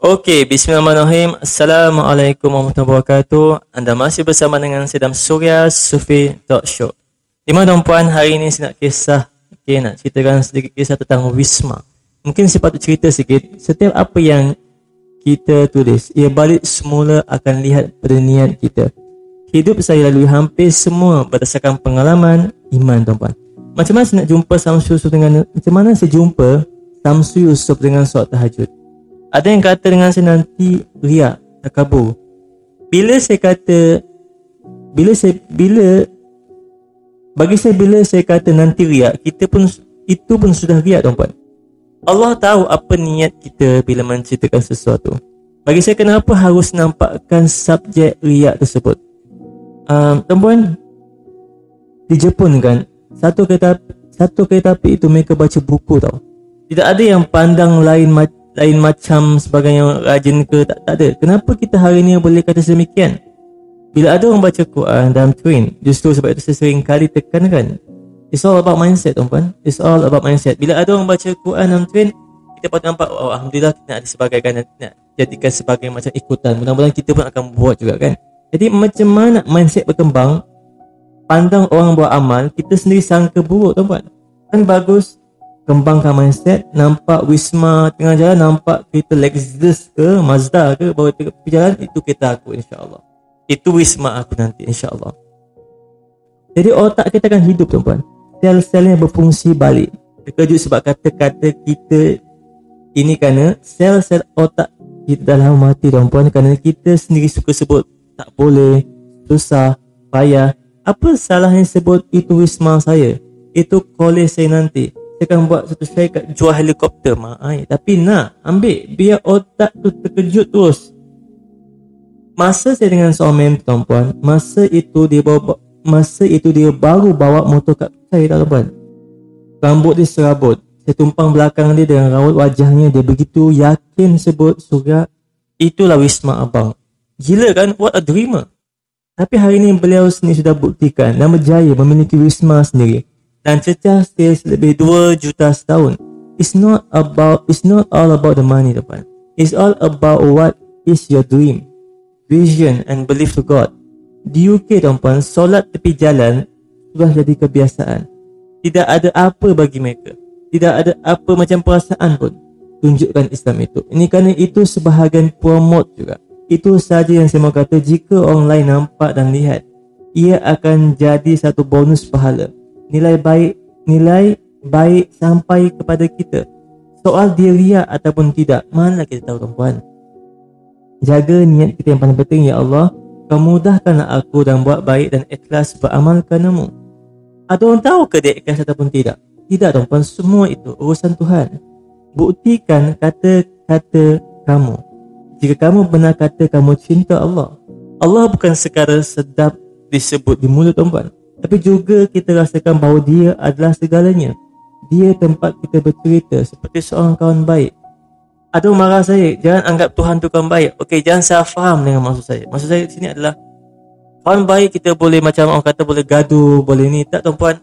Okey, bismillahirrahmanirrahim. Assalamualaikum warahmatullahi wabarakatuh. Anda masih bersama dengan Sedam Surya Sufi Talk Show. Di mana tuan hari ini saya nak kisah, okay, nak ceritakan sedikit kisah tentang Wisma. Mungkin saya patut cerita sikit, setiap apa yang kita tulis, ia balik semula akan lihat pada niat kita. Hidup saya lalui hampir semua berdasarkan pengalaman iman tuan-tuan. Macam mana saya nak jumpa Samsu Yusuf dengan, macam mana saya jumpa Samsu Yusuf dengan solat tahajud? Ada yang kata dengan saya nanti riak, takabur. Bila saya kata bila saya bila bagi saya bila saya kata nanti riak, kita pun itu pun sudah riak tuan-puan. Allah tahu apa niat kita bila menceritakan sesuatu. Bagi saya kenapa harus nampakkan subjek riak tersebut? Um, tuan-puan di Jepun kan satu kereta satu kereta api itu mereka baca buku tau. Tidak ada yang pandang lain macam lain macam sebagai yang rajin ke tak, tak ada. Kenapa kita hari ni boleh kata sedemikian? Bila ada orang baca Quran dalam train justru sebab itu saya sering kali tekankan. It's all about mindset tuan-tuan it's all about mindset. Bila ada orang baca Quran dalam train kita patut nampak oh, Alhamdulillah kita nak ada sebagai kan nak jadikan sebagai macam ikutan. Mudah-mudahan kita pun akan buat juga kan? Jadi macam mana mindset berkembang pandang orang buat amal kita sendiri sangka buruk tuan-tuan kan bagus kembangkan mindset nampak Wisma tengah jalan nampak kereta Lexus ke Mazda ke bawa pergi jalan itu kereta aku insyaAllah. Itu Wisma aku nanti insyaAllah. Jadi otak kita akan hidup tuan-tuan sel-selnya berfungsi balik. Terkejut sebab kata-kata kita ini kerana sel-sel otak kita dalam mati tuan-tuan kerana kita sendiri suka sebut tak boleh susah payah. Apa salahnya sebut itu Wisma saya? Itu kolej saya nanti saya akan buat satu syarikat jual helikopter mai tapi nak ambil. Biar otak tu terkejut terus. Masa saya dengan seorang tuan puan masa itu dia bawa masa itu dia baru bawa motor kat saya tak tuan rambut dia serabut. Saya tumpang belakang dia dengan rawat wajahnya. Dia begitu yakin sebut surat itulah wisma abang. Gila kan? What a dreamer. Tapi hari ini beliau sendiri sudah buktikan dan berjaya memiliki wisma sendiri dan cecah sales lebih 2 juta setahun. It's not about it's not all about the money depan. It's all about what is your dream, vision and belief to God. Di UK tuan solat tepi jalan sudah jadi kebiasaan. Tidak ada apa bagi mereka. Tidak ada apa macam perasaan pun tunjukkan Islam itu. Ini kerana itu sebahagian promote juga. Itu saja yang saya mau kata jika orang lain nampak dan lihat, ia akan jadi satu bonus pahala nilai baik nilai baik sampai kepada kita. Soal dia riak ataupun tidak mana kita tahu tuan-tuan jaga niat kita yang paling penting ya Allah. Kau mudahkanlah aku dan buat baik dan ikhlas beramal keranamu ada orang tahu ke dia ikhlas ataupun tidak? Tidak tuan-tuan semua itu urusan Tuhan. Buktikan kata-kata kamu. Jika kamu benar kata kamu cinta Allah Allah bukan sekadar sedap disebut di mulut tuan-tuan tapi juga kita rasakan bahawa dia adalah segalanya. Dia tempat kita bercerita seperti seorang kawan baik. Ada marah saya, jangan anggap Tuhan tu kawan baik. Okey, jangan salah faham dengan maksud saya. Maksud saya di sini adalah kawan baik kita boleh macam orang kata boleh gaduh, boleh ni. Tak tuan-puan,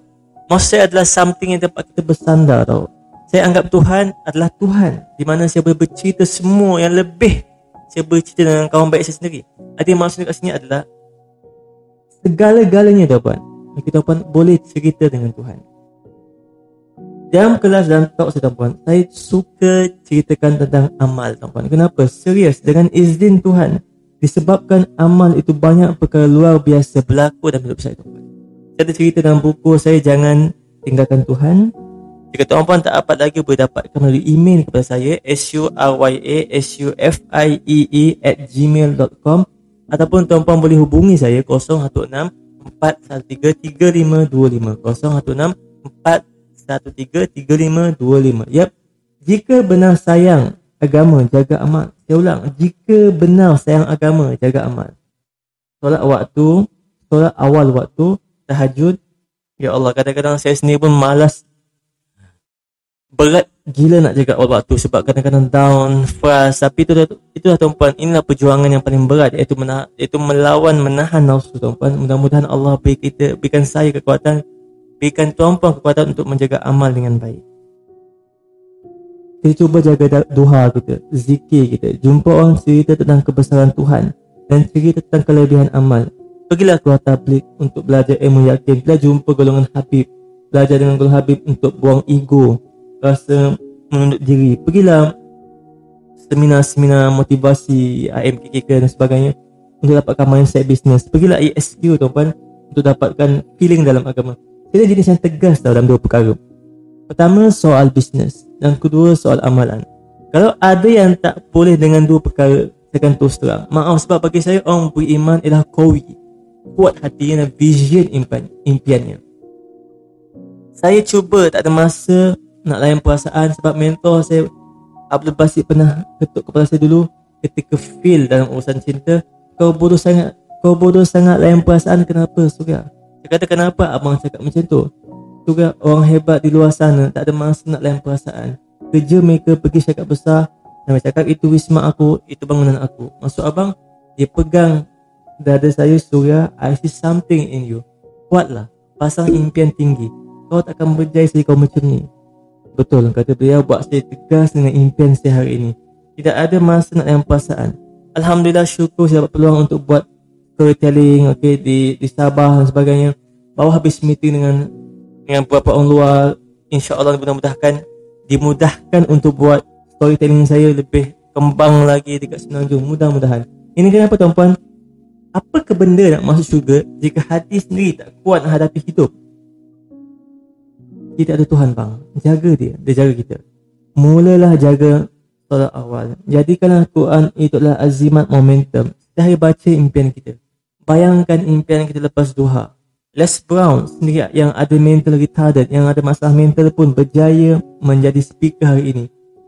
maksud saya adalah something yang tempat kita bersandar tau. Saya anggap Tuhan adalah Tuhan di mana saya boleh bercerita semua yang lebih saya bercerita dengan kawan baik saya sendiri. Ada maksud kat sini adalah segala-galanya tuan-puan kita pun boleh cerita dengan Tuhan. Dalam kelas dan talk saya tuan saya suka ceritakan tentang amal tuan Kenapa? Serius dengan izin Tuhan. Disebabkan amal itu banyak perkara luar biasa berlaku dalam hidup saya tuan Saya ada cerita dalam buku saya jangan tinggalkan Tuhan. Jika tuan-tuan tak dapat lagi boleh dapatkan melalui email kepada saya surya.sufie at gmail.com ataupun tuan-tuan boleh hubungi saya 016 413-3525 Yap Jika benar sayang agama jaga amal Saya ulang. Jika benar sayang agama jaga amal Solat waktu Solat awal waktu Tahajud. Ya Allah kadang-kadang saya sendiri pun malas. Berat gila nak jaga Allah tu sebab kadang-kadang down fast tapi itu itu lah tuan inilah perjuangan yang paling berat iaitu mena, iaitu melawan menahan nafsu tuan mudah-mudahan Allah beri kita berikan saya kekuatan berikan tuan kekuatan untuk menjaga amal dengan baik kita cuba jaga duha kita, zikir kita, jumpa orang cerita tentang kebesaran Tuhan dan cerita tentang kelebihan amal. Pergilah keluar tablik untuk belajar ilmu yakin. Pergilah jumpa golongan Habib. Belajar dengan golongan Habib untuk buang ego, rasa menunduk diri. Pergilah seminar-seminar motivasi IMKK dan sebagainya untuk dapatkan mindset business. Pergilah ESQ tuan-tuan untuk dapatkan feeling dalam agama. Kita jenis yang tegas dalam dua perkara. Pertama soal bisnes dan kedua soal amalan. Kalau ada yang tak boleh dengan dua perkara, saya akan terus terang. Maaf sebab bagi saya orang beriman ialah kawi. Kuat hati dan vision impian, impiannya. Saya cuba tak ada masa nak layan perasaan sebab mentor saya Abdul Basit pernah ketuk kepala saya dulu ketika feel dalam urusan cinta. Kau bodoh sangat kau bodoh sangat layan perasaan kenapa? Surya saya kata kenapa abang cakap macam tu? Surya orang hebat di luar sana tak ada masa nak layan perasaan. Kerja mereka pergi cakap besar dan cakap itu wisma aku itu bangunan aku maksud abang dia pegang dada saya Surya I see something in you. Kuatlah pasang impian tinggi. Kau takkan berjaya sehingga kau macam ni Betul kata beliau buat saya tegas dengan impian saya hari ini. Tidak ada masa nak yang perasaan. Alhamdulillah syukur saya dapat peluang untuk buat storytelling okay, di, di Sabah dan sebagainya. Bawa habis meeting dengan dengan beberapa orang luar. InsyaAllah mudah-mudahkan dimudahkan untuk buat storytelling saya lebih kembang lagi dekat Semenanjung. Mudah-mudahan. Ini kenapa tuan-puan? Apa kebenda nak masuk syurga jika hati sendiri tak kuat nak hadapi hidup? Kita ada Tuhan bang. Jaga dia. Dia jaga kita. Mulalah jaga solat awal. Jadikanlah Quran itulah azimat momentum sehari baca impian kita. Bayangkan impian kita lepas duha. Les Brown sendiri yang ada mental retarded yang ada masalah mental pun berjaya menjadi speaker hari ini.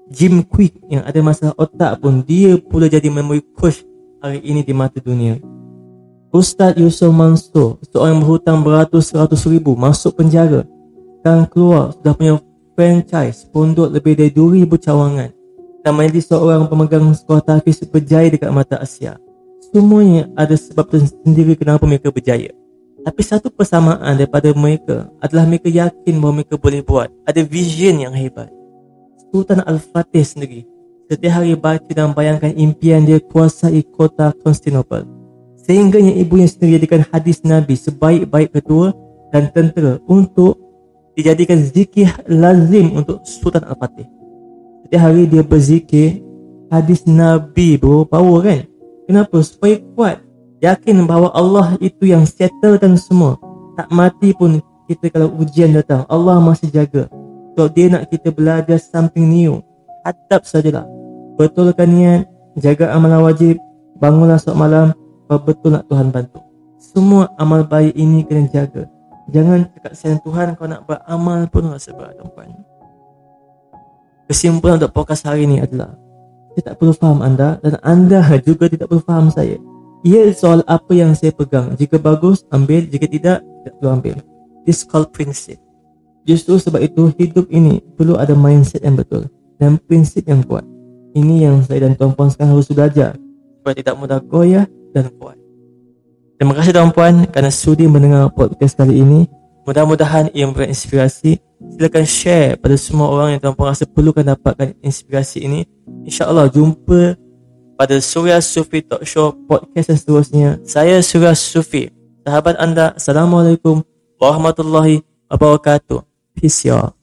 Jim Quick yang ada masalah otak pun dia pula jadi memory coach hari ini di mata dunia. Ustaz Yusuf Mansur seorang berhutang beratus-ratus ribu masuk penjara sekarang keluar sudah punya franchise pondok lebih dari 2000 cawangan dan menjadi seorang pemegang sekolah tahfiz berjaya dekat mata Asia. Semuanya ada sebab sendiri kenapa mereka berjaya. Tapi satu persamaan daripada mereka adalah mereka yakin bahawa mereka boleh buat. Ada vision yang hebat. Sultan Al-Fatih sendiri setiap hari baca dan bayangkan impian dia kuasai kota Constantinople. Sehingga yang ibunya sendiri jadikan hadis Nabi sebaik-baik ketua dan tentera untuk dijadikan zikir lazim untuk Sultan Al-Fatih. Setiap hari dia berzikir hadis Nabi bro, power kan? Kenapa? Supaya kuat. Yakin bahawa Allah itu yang settlekan semua. Tak mati pun kita kalau ujian datang, Allah masih jaga. So dia nak kita belajar something new. Hadap sajalah. Betulkan niat, jaga amalan wajib, bangunlah sok malam, betul nak Tuhan bantu. Semua amal baik ini kena jaga. Jangan cakap sayang Tuhan kau nak beramal pun rasa berat tuan Kesimpulan untuk podcast hari ini adalah Saya tak perlu faham anda dan anda juga tidak perlu faham saya. Ia soal apa yang saya pegang. Jika bagus, ambil. Jika tidak, tidak perlu ambil. This called prinsip. Justru sebab itu hidup ini perlu ada mindset yang betul Dan prinsip yang kuat. Ini yang saya dan tuan-puan sekarang harus belajar. Supaya tidak mudah goyah dan kuat Terima kasih tuan-puan kerana sudi mendengar podcast kali ini. Mudah-mudahan ia memberi inspirasi. Silakan share pada semua orang yang tuan-puan rasa perlukan dapatkan inspirasi ini. InsyaAllah jumpa pada Surya Sufi Talk Show podcast dan seterusnya. Saya Surya Sufi. Sahabat anda, Assalamualaikum warahmatullahi wabarakatuh. Peace y'all.